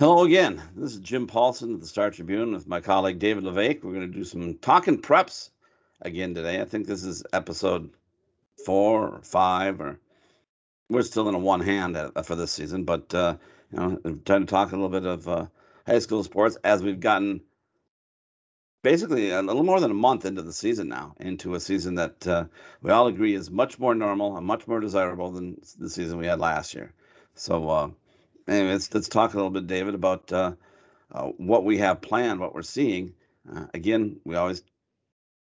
Hello again. This is Jim Paulsen of the Star Tribune with my colleague David La Vaque. We're going to do some talking preps again today. I think this is episode four or five, or we're still in a one hand for this season, but uh, you know, I'm trying to talk a little bit of uh, high school sports as we've gotten basically a little more than a month into the season now, into a season that uh, we all agree is much more normal and much more desirable than the season we had last year. So uh, anyway, let's, let's talk a little bit, David, about uh, uh, what we have planned, what we're seeing. Uh, again, we always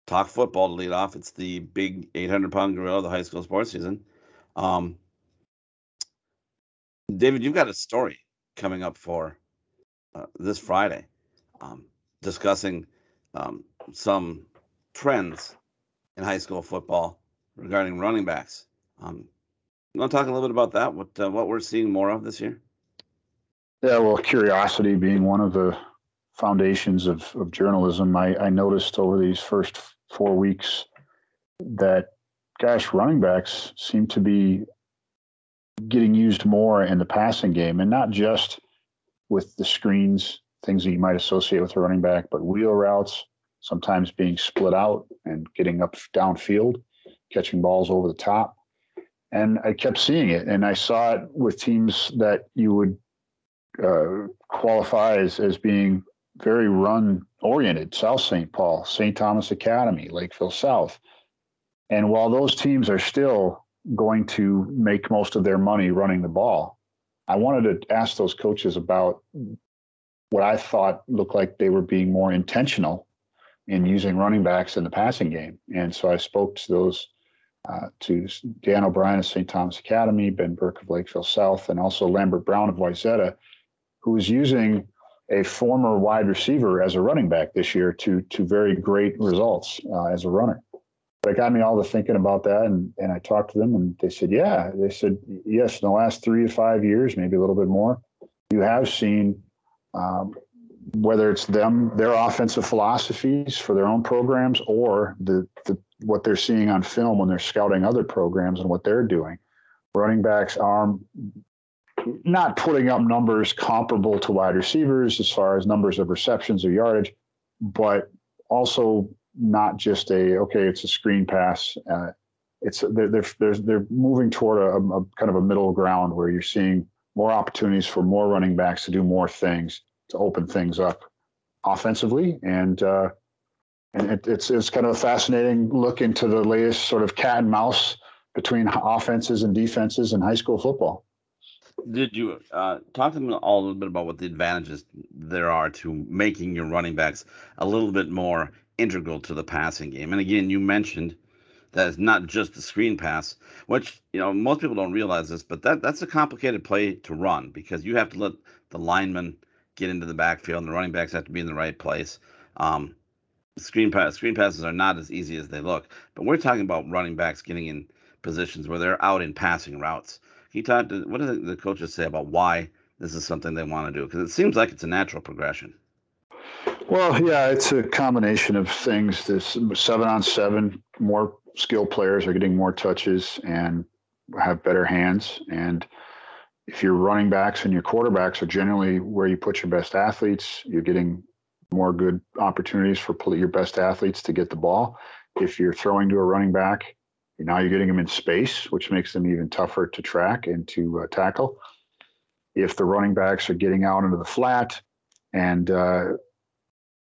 talk football to lead off. It's the big 800 pound gorilla of the high school sports season. Um, David, you've got a story coming up for uh, this Friday um, discussing um, some trends in high school football regarding running backs. Um, you want to talk a little bit about that? What uh, what we're seeing more of this year? Yeah, well, curiosity being one of the foundations of, of journalism, I, I noticed over these first four weeks that, gosh, running backs seem to be getting used more in the passing game, and not just with the screens, things that you might associate with a running back, but wheel routes, sometimes being split out and getting up downfield, catching balls over the top. And I kept seeing it, and I saw it with teams that you would uh, qualify as, as being very run oriented South St. Paul, St. Thomas Academy, Lakeville South. And while those teams are still going to make most of their money running the ball, I wanted to ask those coaches about what I thought looked like they were being more intentional in using running backs in the passing game. And so I spoke to those uh, to Dan O'Brien of St. Thomas Academy, Ben Burke of Lakeville South, and also Lambert Brown of Wayzata who was using a former wide receiver as a running back this year to to very great results uh, as a runner. But it got me all to thinking about that, and and I talked to them, and they said, yeah, they said yes. In the last three to five years, maybe a little bit more, you have seen. Um, whether it's them, their offensive philosophies for their own programs, or the, the what they're seeing on film when they're scouting other programs and what they're doing, running backs are not putting up numbers comparable to wide receivers as far as numbers of receptions or yardage, but also not just a okay, it's a screen pass. Uh, it's they're, they're they're moving toward a, a, kind of a middle ground where you're seeing more opportunities for more running backs to do more things to open things up offensively and. Uh, and it, it's it's kind of a fascinating look into the latest sort of cat and mouse between offenses and defenses in high school football. Did you uh, talk to them all a little bit about what the advantages there are to making your running backs a little bit more integral to the passing game? And again, you mentioned that it's not just the screen pass, which you know most people don't realize this, but that that's a complicated play to run because you have to let the lineman get into the backfield and the running backs have to be in the right place. Um, screen pass screen passes are not as easy as they look, but we're talking about running backs getting in positions where they're out in passing routes he talked. What did the coaches say about why this is something they want to do? Because it seems like it's a natural progression. Well, yeah, it's a combination of things. This seven on seven, more skilled players are getting more touches and have better hands. And if your running backs and your quarterbacks are generally where you put your best athletes, you're getting more good opportunities for your best athletes to get the ball. If you're throwing to a running back now you're getting them in space, which makes them even tougher to track and to uh, tackle. If the running backs are getting out into the flat and uh,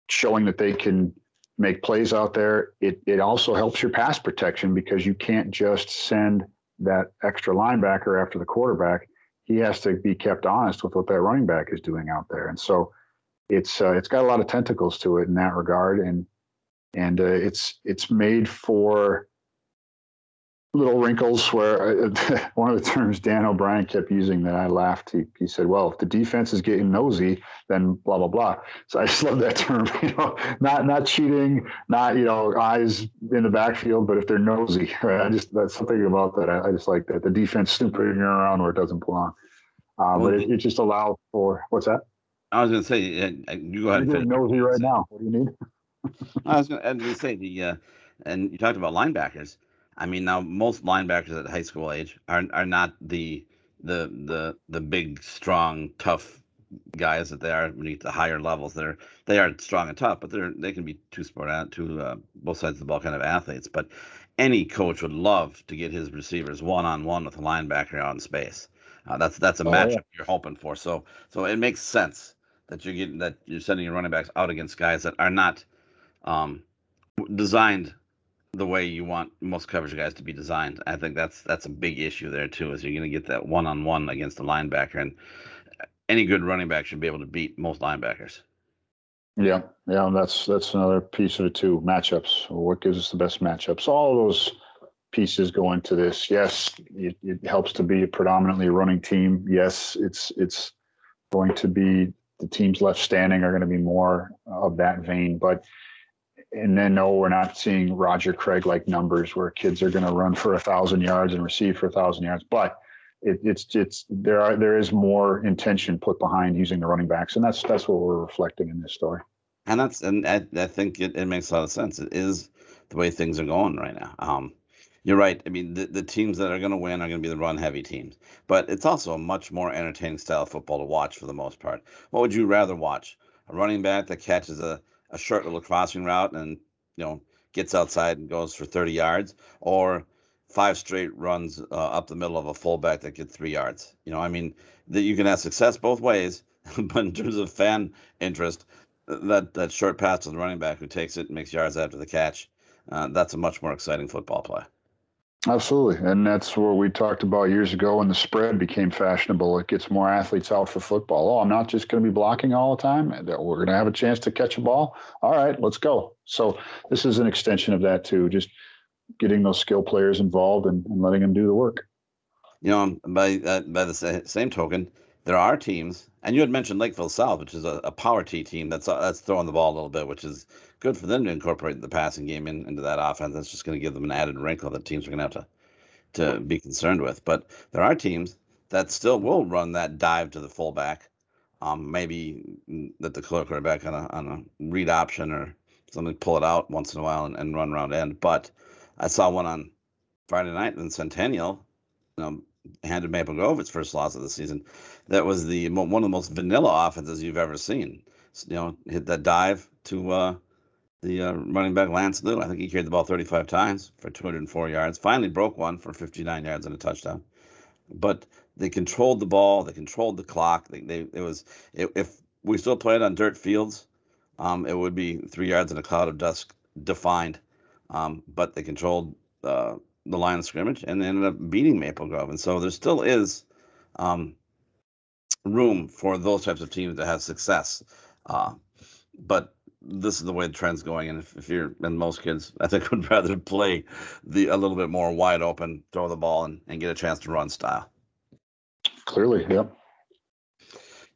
showing that they can make plays out there, it, it also helps your pass protection because you can't just send that extra linebacker after the quarterback. He has to be kept honest with what that running back is doing out there. And so it's uh, it's got a lot of tentacles to it in that regard. And and uh, it's it's made for little wrinkles where uh, one of the terms Dan O'Brien kept using that I laughed. He, he said, "Well, if the defense is getting nosy, then blah blah blah." So I just love that term. You know, not not cheating, not you know eyes in the backfield, but if they're nosy, right? I just that's something about that. I, I just like that the defense snooping around where it doesn't belong. Uh, well, but it, it, just allowed for what's that? I was going to say, uh, you go ahead. You're nosy right now. What do you need? I was going to say the, uh, and you talked about linebackers I mean, now most linebackers at high school age are are not the the the the big, strong, tough guys that they are beneath the higher levels. They're they are strong and tough, but they're they can be two sport out two uh, both sides of the ball kind of athletes. But any coach would love to get his receivers one on one with a linebacker out in space. Uh, that's that's a oh, matchup yeah. you're hoping for. So so it makes sense that you're getting that you're sending your running backs out against guys that are not um, designed the way you want most coverage guys to be designed. I think that's that's a big issue there too. Is you're going to get that one on one against the linebacker, and uh, any good running back should be able to beat most linebackers. Yeah, yeah, and that's that's another piece of it too. Matchups. What gives us the best matchups? All those pieces go into this. Yes, it, it helps to be a predominantly running team. Yes, it's it's going to be the teams left standing are going to be more of that vein, but and then no, we're not seeing Roger Craig like numbers where kids are going to run for a thousand yards and receive for a thousand yards. But it, it's it's there are there is more intention put behind using the running backs, and that's that's what we're reflecting in this story. And that's and I, I think it, it makes a lot of sense. It is the way things are going right now. Um, you're right. I mean, the, the teams that are going to win are going to be the run heavy teams, but it's also a much more entertaining style of football to watch for the most part. What would you rather watch? A running back that catches a a short little crossing route and you know gets outside and goes for 30 yards, or five straight runs uh, up the middle of a fullback that gets three yards. You know, I mean, that you can have success both ways, but in terms of fan interest, that that short pass to the running back who takes it and makes yards after the catch, uh, that's a much more exciting football play. Absolutely. And that's what we talked about years ago when the spread became fashionable. It gets more athletes out for football. Oh, I'm not just going to be blocking all the time. We're going to have a chance to catch a ball. All right, let's go. So this is an extension of that too, just getting those skill players involved and, and letting them do the work. You know, by uh, by the same token, there are teams, and you had mentioned Lakeville South, which is a, a power T team that's uh, that's throwing the ball a little bit, which is good for them to incorporate the passing game in, into that offense. That's just going to give them an added wrinkle that teams are going to have to to be concerned with. But there are teams that still will run that dive to the fullback, um, maybe that the quarterback on a on a read option or something, pull it out once in a while and, and run around end. But I saw one on Friday night in Centennial. You know, handed Maple Grove its first loss of the season. That was the one of the most vanilla offenses you've ever seen. You know, hit that dive to uh, the uh, running back Lance Lou. I think he carried the ball 35 times for 204 yards. Finally broke one for 59 yards and a touchdown. But they controlled the ball. They controlled the clock. They, they it was if we still played on dirt fields, um, it would be three yards in a cloud of dust defined. Um, but they controlled uh, the line of scrimmage and they ended up beating Maple Grove. And so there still is um, room for those types of teams to have success. Uh, but this is the way the trend's going. And if, if you're, and most kids, I think would rather play the a little bit more wide open, throw the ball and, and get a chance to run style. Clearly, yep.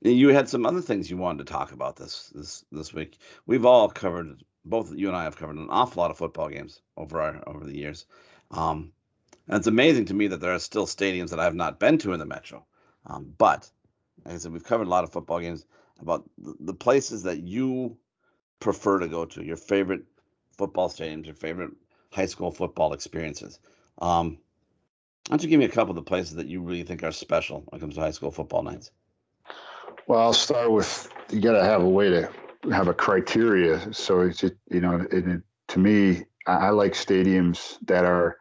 You had some other things you wanted to talk about this this this week. We've all covered both you and I have covered an awful lot of football games over our over the years. Um, and it's amazing to me that there are still stadiums that I have not been to in the metro. Um, but like I said, we've covered a lot of football games about the, places that you prefer to go to, your favorite football stadiums, your favorite high school football experiences. Um, why don't you give me a couple of the places that you really think are special when it comes to high school football nights? Well, I'll start with you got to have a way to have a criteria. So it's you know, it, it, to me, I, like stadiums that are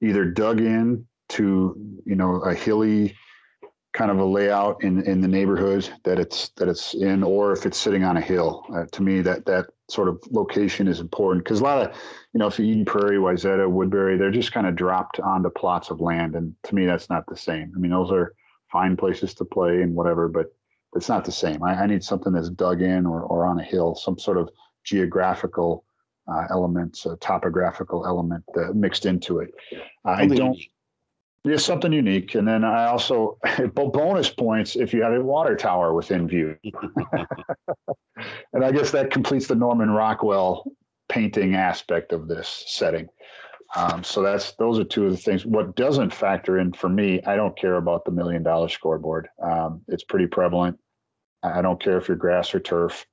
either dug in to you know a hilly kind of a layout in in the neighborhood that it's that it's in, or if it's sitting on a hill. Uh, to me, that that sort of location is important because a lot of you know, if you Eden Prairie, Wayzata, Woodbury, they're just kind of dropped onto plots of land, and to me, that's not the same. I mean, those are fine places to play and whatever, but it's not the same. I, I need something that's dug in or or on a hill, some sort of geographical uh, elements, a topographical element uh, mixed into it. I don't. Yeah, something unique. And then I also bonus points if you have a water tower within view. and I guess that completes the Norman Rockwell painting aspect of this setting. Um, so that's those are two of the things. What doesn't factor in for me, I don't care about the million dollar scoreboard. Um, it's pretty prevalent. I don't care if you're grass or turf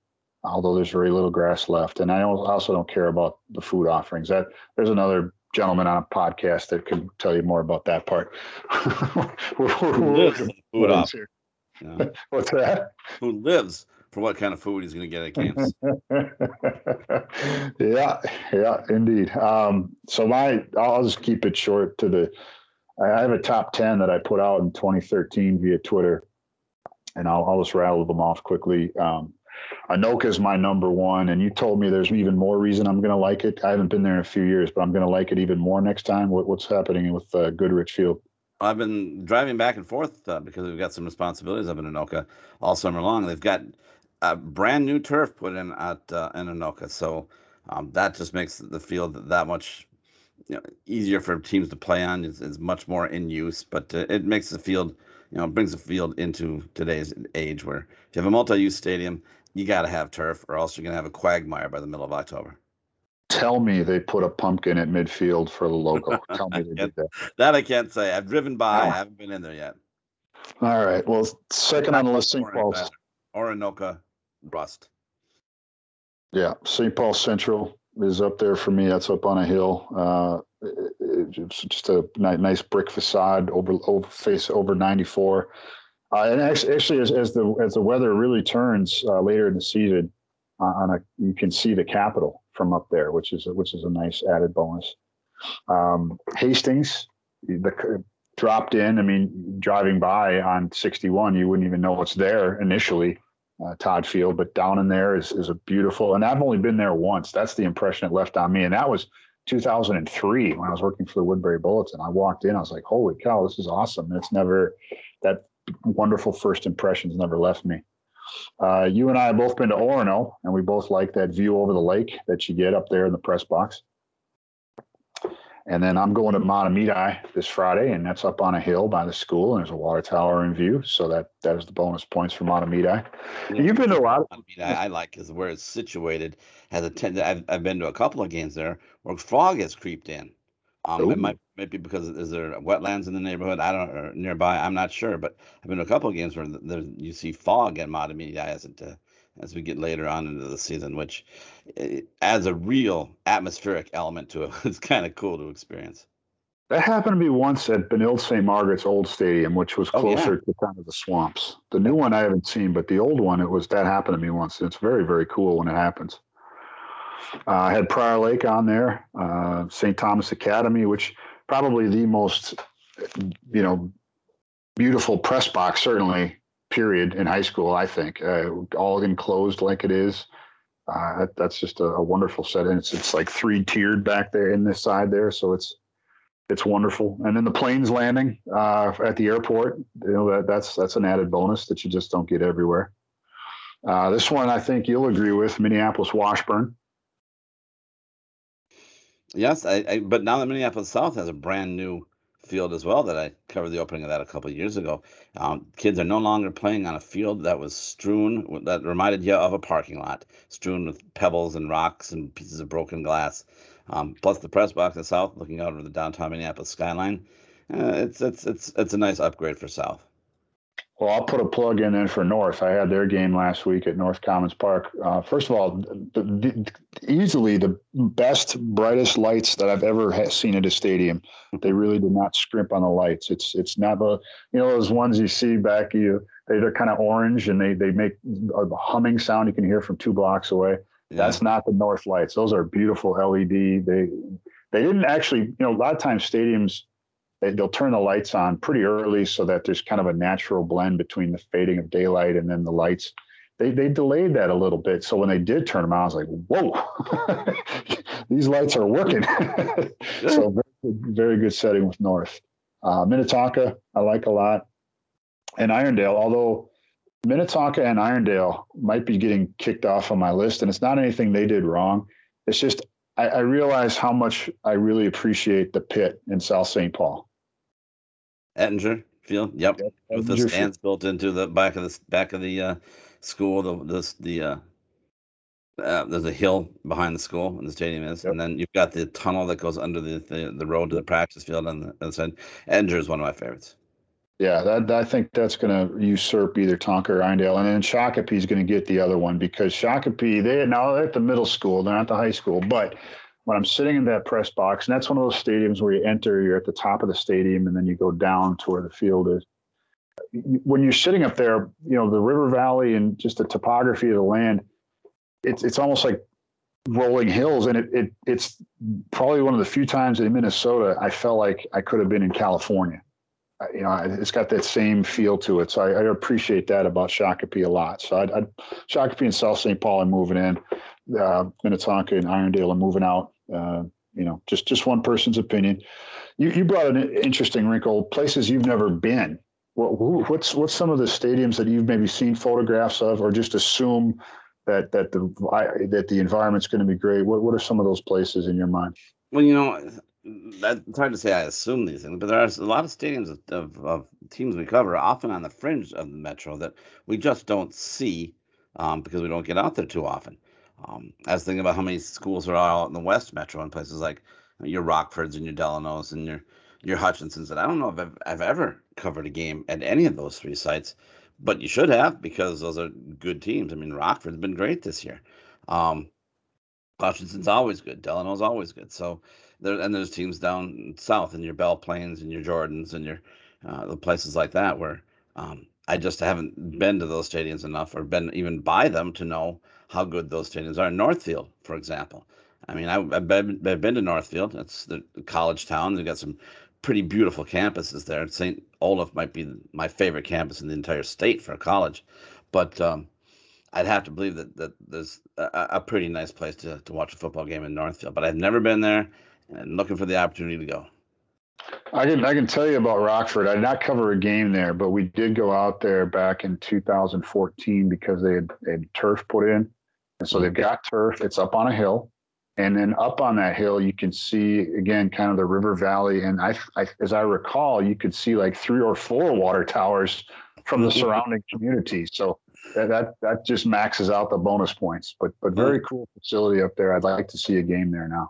although there's very little grass left. And I also don't care about the food offerings. That there's another gentleman on a podcast that can tell you more about that part. food What's that? Who lives for what kind of food he's going to get at camps? yeah, yeah, indeed. Um, so my, I'll just keep it short to the. I have a top ten that I put out in 2013 via Twitter, and I'll, I'll just rattle them off quickly. Um, Anoka is my number one, and you told me there's even more reason I'm going to like it. I haven't been there in a few years, but I'm going to like it even more next time. What, what's happening with uh, Goodrich Field? I've been driving back and forth uh, because we've got some responsibilities up in Anoka all summer long. They've got a brand new turf put in at uh, in Anoka, so um, that just makes the field that much you know, easier for teams to play on. It's, it's much more in use, but uh, it makes the field, you know, brings the field into today's age where if you have a multi-use stadium, you got to have turf, or else you're going to have a quagmire by the middle of October. Tell me they put a pumpkin at midfield for the logo. Tell me they did that. That I can't say. I've driven by. Oh. I haven't been in there yet. All right. Well, second on the list, St. Paul's. Orinoco Rust. Yeah, St. Paul Central is up there for me. That's up on a hill. Uh, it's just a nice brick facade over over face over 94. Uh, and actually, actually as, as the as the weather really turns uh, later in the season, uh, on a you can see the capital from up there, which is a, which is a nice added bonus. Um, Hastings, the dropped in. I mean, driving by on 61, you wouldn't even know what's there initially. Uh, Todd Field, but down in there is is a beautiful. And I've only been there once. That's the impression it left on me, and that was 2003 when I was working for the Woodbury Bulletin. I walked in, I was like, "Holy cow, this is awesome!" And it's never that wonderful first impressions never left me. Uh, you and I have both been to Orono, and we both like that view over the lake that you get up there in the press box. And then I'm going to Mahtomedi this Friday, and that's up on a hill by the school, and there's a water tower in view. So that that is the bonus points for Mahtomedi. Yeah, You've been to a lot. Of- I, I like because where it's situated has a ten. I've, I've been to a couple of games there where fog has creeped in. Um, it might, maybe because is there wetlands in the neighborhood? I don't or nearby. I'm not sure, but I've been to a couple of games where there you see fog at Mahtomedi as it uh, as we get later on into the season, which uh, adds a real atmospheric element to it. It's kind of cool to experience. That happened to me once at Benilde St. Margaret's old stadium, which was closer oh, yeah. to kind of the swamps. The new one I haven't seen, but the old one, it was that happened to me once. It's very, very cool when it happens. Uh, I had Prior Lake on there, uh, St. Thomas Academy, which probably the most, you know, beautiful press box, certainly, period, in high school, I think. Uh, all enclosed like it is. Uh, that, that's just a, a, wonderful setting. It's, it's like three tiered back there in this side there. So it's, it's wonderful. And then the planes landing uh, at the airport, you know, that, that's, that's an added bonus that you just don't get everywhere. Uh, this one, I think you'll agree with Minneapolis Washburn. Yes, I, I, but now that Minneapolis South has a brand new field as well that I covered the opening of that a couple years ago. Um, kids are no longer playing on a field that was strewn that reminded you of a parking lot, strewn with pebbles and rocks and pieces of broken glass. Um, plus the press box in South, looking out over the downtown Minneapolis skyline. Uh, it's it's it's it's a nice upgrade for South. Well, I'll put a plug in then for North. I had their game last week at North Commons Park. Uh, first of all, the, the, easily the best, brightest lights that I've ever seen at a stadium. They really do not scrimp on the lights. It's it's not the you know those ones you see back you they're kind of orange and they they make a humming sound you can hear from two blocks away. Yeah. That's not the North lights. Those are beautiful LED. They they didn't actually you know a lot of times stadiums they, will turn the lights on pretty early so that there's kind of a natural blend between the fading of daylight and then the lights. They, they delayed that a little bit. So when they did turn them on, I was like, whoa, these lights are working. so very, very, good setting with North. Uh, Minnetonka, I like a lot. And Irondale, although Minnetonka and Irondale might be getting kicked off on my list, and it's not anything they did wrong. It's just I, I realize how much I really appreciate the pit in South St. Paul. Ettinger Field. Yep, yep. with the stands built into the back of the back of the uh, school. The the the uh, uh, there's a hill behind the school and the stadium is, yep. and then you've got the tunnel that goes under the the, the road to the practice field on the other side. Ettinger is one of my favorites. Yeah, that, I think that's going to usurp either Tonka or Irondale, and then Shakopee is going to get the other one because Shakopee they now they're at the middle school, they're not the high school, but when I'm sitting in that press box, and that's one of those stadiums where you enter, you're at the top of the stadium, and then you go down to where the field is. when you're sitting up there, you know, the river valley and just the topography of the land, it's it's almost like rolling hills, and it, it it's probably one of the few times in Minnesota I felt like I could have been in California. You know, it's got that same feel to it. So I, I appreciate that about Shakopee a lot. So I'd, I'd Shakopee and South St. Paul are moving in. Uh, Minnetonka and Irondale are moving out. Uh, you know, just just one person's opinion. You you brought an interesting wrinkle. Places you've never been. What, what's what's some of the stadiums that you've maybe seen photographs of, or just assume that that the that the environment's going to be great? What what are some of those places in your mind? Well, you know, it's hard to say. I assume these things, but there are a lot of stadiums of, of, of teams we cover, often on the fringe of the metro, that we just don't see um, because we don't get out there too often. Um, I was thinking about how many schools are out in the West Metro and places like your Rockfords and your Delanos and your your Hutchinsons. And I don't know if I've, I've ever covered a game at any of those three sites, but you should have because those are good teams. I mean, Rockford's been great this year. Um, Hutchinson's always good. Delano's always good. So there, and there's teams down south in your Belle Plaines and your Jordans and your uh, the places like that where um, I just haven't been to those stadiums enough or been even by them to know how good those stadiums are. Northfield, for example. I mean, I, have been, I've been to Northfield. It's the college town. They've got some pretty beautiful campuses there. St. Olaf might be my favorite campus in the entire state for a college, but um, I'd have to believe that, that there's a, a, pretty nice place to, to watch a football game in Northfield. But I've never been there and looking for the opportunity to go. I can I can tell you about Rockford. I did not cover a game there, but we did go out there back in 2014 because they had, they had turf put in, and so they've got turf. It's up on a hill, and then up on that hill, you can see again kind of the river valley. And I, I, as I recall, you could see like three or four water towers from the surrounding community. So that, that that just maxes out the bonus points. But but very cool facility up there. I'd like to see a game there now.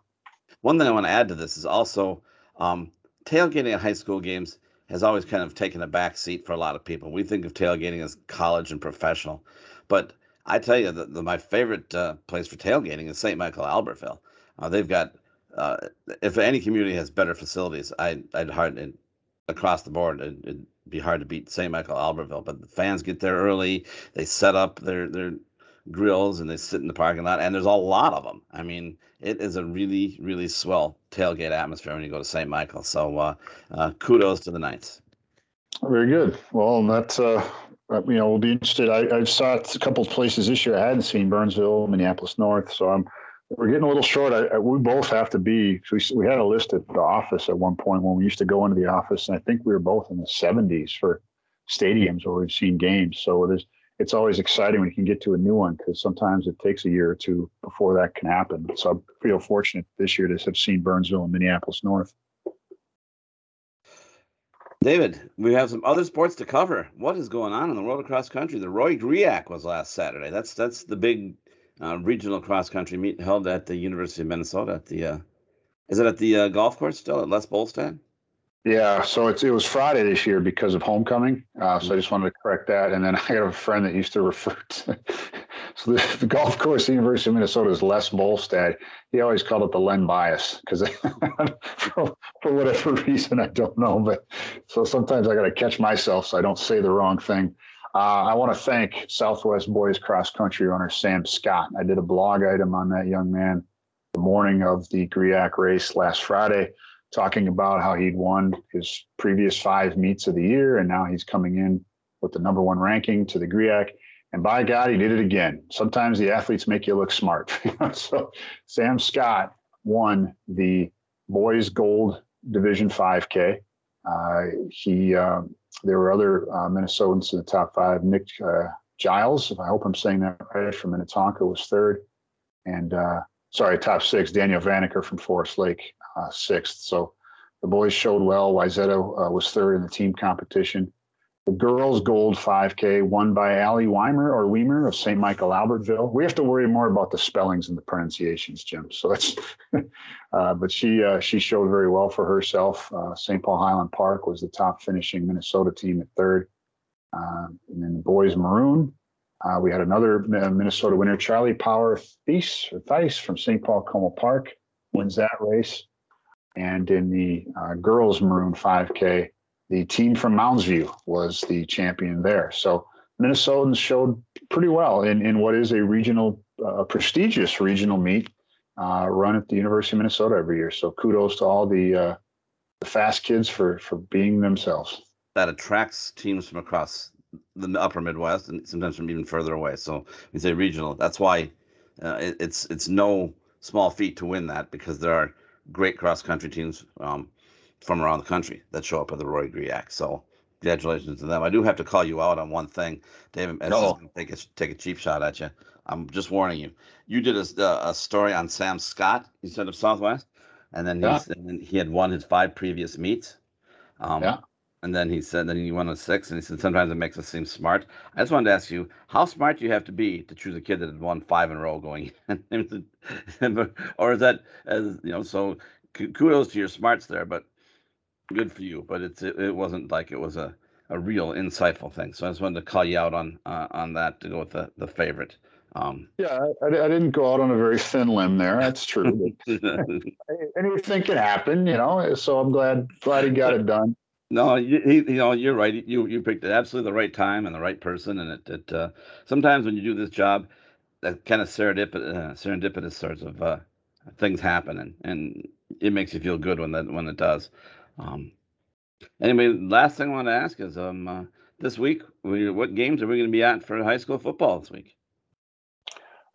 One thing I want to add to this is also um, tailgating at high school games has always kind of taken a back seat for a lot of people. We think of tailgating as college and professional, but I tell you, the, the my favorite uh, place for tailgating is St. Michael Albertville. Uh, they've got, uh, if any community has better facilities, I, I'd hard it, across the board. It, would be hard to beat St. Michael Albertville. But the fans get there early. They set up their their grills and they sit in the parking lot, and there's a lot of them. I mean, it is a really really swell tailgate atmosphere when you go to St. Michael. So uh, uh, kudos to the Knights. Very good. Well, and that's uh, you know, we'll be interested. I, I saw a couple of places this year. I hadn't seen Burnsville, Minneapolis North, so I'm we're getting a little short. I, I, we both have to be. We, we had a list at the office at one point when we used to go into the office, and I think we were both in the 70s for stadiums where we've seen games. So it is. It's always exciting when you can get to a new one because sometimes it takes a year or two before that can happen. So I feel fortunate this year to have seen Burnsville and Minneapolis North. David, we have some other sports to cover. What is going on in the world of cross country? The Roy Griak was last Saturday. That's that's the big uh, regional cross country meet held at the University of Minnesota. At the uh, is it at the uh, golf course still at Les Bolstad? Yeah, so it's it was Friday this year because of homecoming. Uh, so I just wanted to correct that. And then I got a friend that used to refer to so the, the golf course, the University of Minnesota, is Les Bolstad. He always called it the Len Bias because for, for whatever reason I don't know, but so sometimes I got to catch myself so I don't say the wrong thing. Uh, I want to thank Southwest Boys Cross Country owner Sam Scott. I did a blog item on that young man the morning of the Griak race last Friday talking about how he'd won his previous five meets of the year, and now he's coming in with the number one ranking to the Griak. And by God, he did it again. Sometimes the athletes make you look smart. so Sam Scott won the boys gold division 5K. Uh, he uh, there were other uh, Minnesotans in the top five. Nick uh, Giles, I hope I'm saying that right, from Minnetonka was third, and uh, sorry, top six. Daniel Vanaker from Forest Lake uh, sixth. So the boys showed well. Wayzata uh, was third in the team competition. The girls' gold 5K won by Allie Weimer or Weimer of St. Michael Albertville. We have to worry more about the spellings and the pronunciations, Jim. So that's, uh, but she uh, she showed very well for herself. Uh, St. Paul Highland Park was the top finishing Minnesota team at third. Uh, and then the boys maroon, uh, we had another Minnesota winner, Charlie Power Thies or Thies from St. Paul Como Park, wins that race. And in the uh, girls maroon 5K, the team from Mounds View was the champion there. So Minnesotans showed pretty well in, in what is a regional, uh, prestigious regional meet uh, run at the University of Minnesota every year. So kudos to all the, uh, the fast kids for for being themselves. That attracts teams from across the upper Midwest and sometimes from even further away. So we say regional. That's why uh, it, it's it's no small feat to win that because there are great cross country teams um, from around the country that show up at the Roy Griak. So congratulations to them. I do have to call you out on one thing, David. Oh. Take a take a cheap shot at you. I'm just warning you. You did a, a story on Sam Scott, instead of Southwest, and then, yeah. and then he had won his five previous meets. Um, yeah. And then he said, then he won on six, and he said sometimes it makes us seem smart. I just wanted to ask you, how smart do you have to be to choose a kid that had won five in a row going in, or is that as you know? So kudos to your smarts there, but good for you. But it's it, it wasn't like it was a a real insightful thing. So I just wanted to call you out on uh, on that to go with the the favorite. Um, yeah, I, I, didn't go out on a very thin limb there. That's true. anything can happen, you know. So I'm glad glad he got it done. No, you, you know, you're right. You you picked absolutely the right time and the right person, and it, it uh, sometimes when you do this job, that kind of serendipitous, uh, serendipitous sorts of uh, things happen, and, and it makes you feel good when that when it does. Um, anyway, last thing I want to ask is, um, uh, this week, we, what games are we going to be at for high school football this week?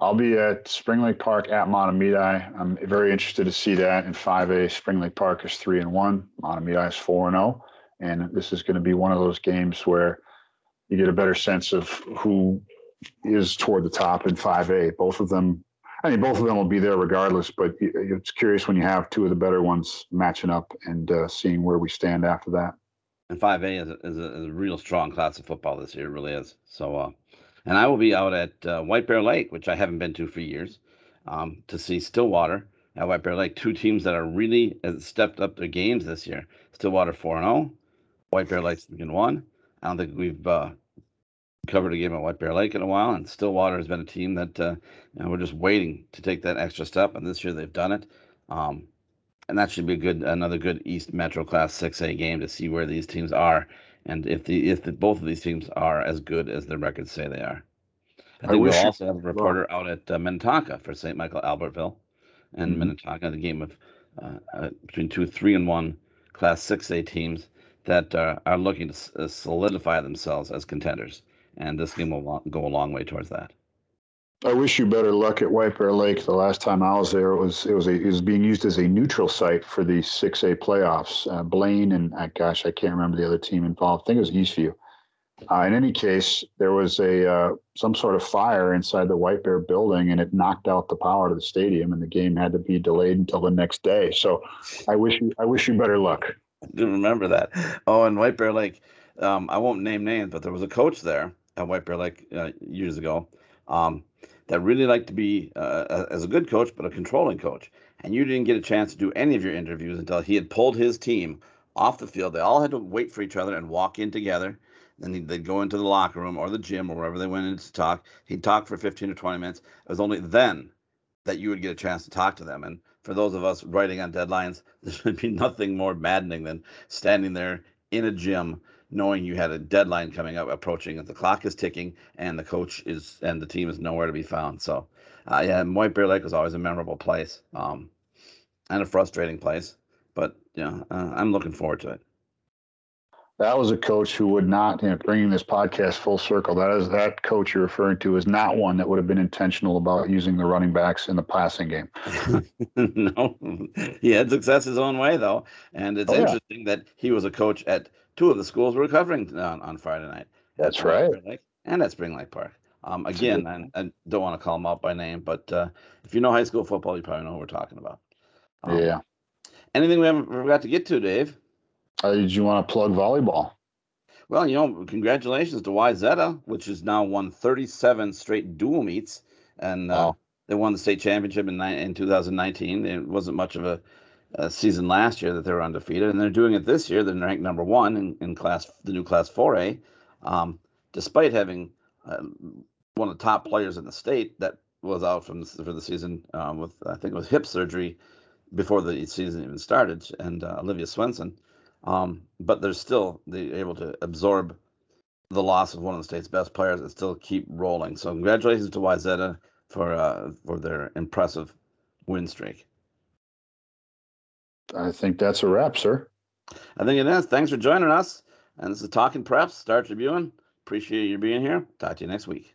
I'll be at Spring Lake Park at Mahtomedi. I'm very interested to see that in 5A. Spring Lake Park is three and one. Mahtomedi is four and zero, oh. And this is going to be one of those games where you get a better sense of who is toward the top in 5A. Both of them, I mean, both of them will be there regardless. But it's curious when you have two of the better ones matching up and uh, seeing where we stand after that. And 5A is a, is a, is a real strong class of football this year. It really is. So. Uh, and I will be out at uh, White Bear Lake, which I haven't been to for years, um, to see Stillwater at White Bear Lake. Two teams that are really uh, stepped up their games this year. Stillwater four and zero, oh, White Bear Lake three and one. I don't think we've uh, covered a game at White Bear Lake in a while, and Stillwater has been a team that uh, you know, we're just waiting to take that extra step, and this year they've done it. Um, and that should be a good another good East Metro Class 6A game to see where these teams are and if the if the, both of these teams are as good as their records say they are. I think I we'll also have a reporter out at uh, Minnetonka for St. Michael Albertville, and mm-hmm. Minnetonka, the game of uh, uh, between two three and one Class Six A teams that uh, are looking to uh, solidify themselves as contenders, and this game will go a long way towards that. I wish you better luck at White Bear Lake. The last time I was there, it was it was a, it was being used as a neutral site for the six A playoffs. Uh, Blaine and uh, gosh, I can't remember the other team involved. I think it was Eastview. Uh, in any case, there was a uh, some sort of fire inside the White Bear building, and it knocked out the power to the stadium, and the game had to be delayed until the next day. So, I wish you I wish you better luck. Do remember that. Oh, and White Bear Lake, um, I won't name names, but there was a coach there at White Bear Lake uh, years ago. Um, that really liked to be uh, as a good coach, but a controlling coach. And you didn't get a chance to do any of your interviews until he had pulled his team off the field. They all had to wait for each other and walk in together. Then they'd go into the locker room or the gym or wherever they went in to talk. He'd talk for 15 or 20 minutes. It was only then that you would get a chance to talk to them. And for those of us writing on deadlines, there would be nothing more maddening than standing there in a gym knowing you had a deadline coming up approaching and the clock is ticking and the coach is and the team is nowhere to be found. So uh, yeah white bear lake was always a memorable place um, and a frustrating place but yeah uh, i'm looking forward to it that was a coach who would not you know, bringing this podcast full circle that is that coach you're referring to is not one that would have been intentional about using the running backs in the passing game no he had success his own way though and it's oh, interesting yeah. that he was a coach at two of the schools we're covering on, on Friday night. That's right. Lake and at Spring Lake Park. Um, again, I, I, don't want to call him out by name, but uh, if you know high school football, you probably know who we're talking about. Um, yeah. Anything we haven't forgot to get to, Dave? Uh, did you want to plug volleyball? Well, you know, congratulations to Wayzata, which has now won 37 straight dual meets, and uh, they won the state championship in, in 2019. It wasn't much of a uh, season last year that they were undefeated, and they're doing it this year. They're ranked number one in, in class, the new class 4A, um, despite having uh, one of the top players in the state that was out from the, for the season um, with I think it was hip surgery before the season even started, and uh, Olivia Swenson. Um, but they're still they able to absorb the loss of one of the state's best players and still keep rolling. So congratulations to Wayzata for uh, for their impressive win streak. I think that's a wrap, sir. I think it is. Thanks for joining us. And this is Talking Preps, Star Tribune. Appreciate you being here. Talk to you next week.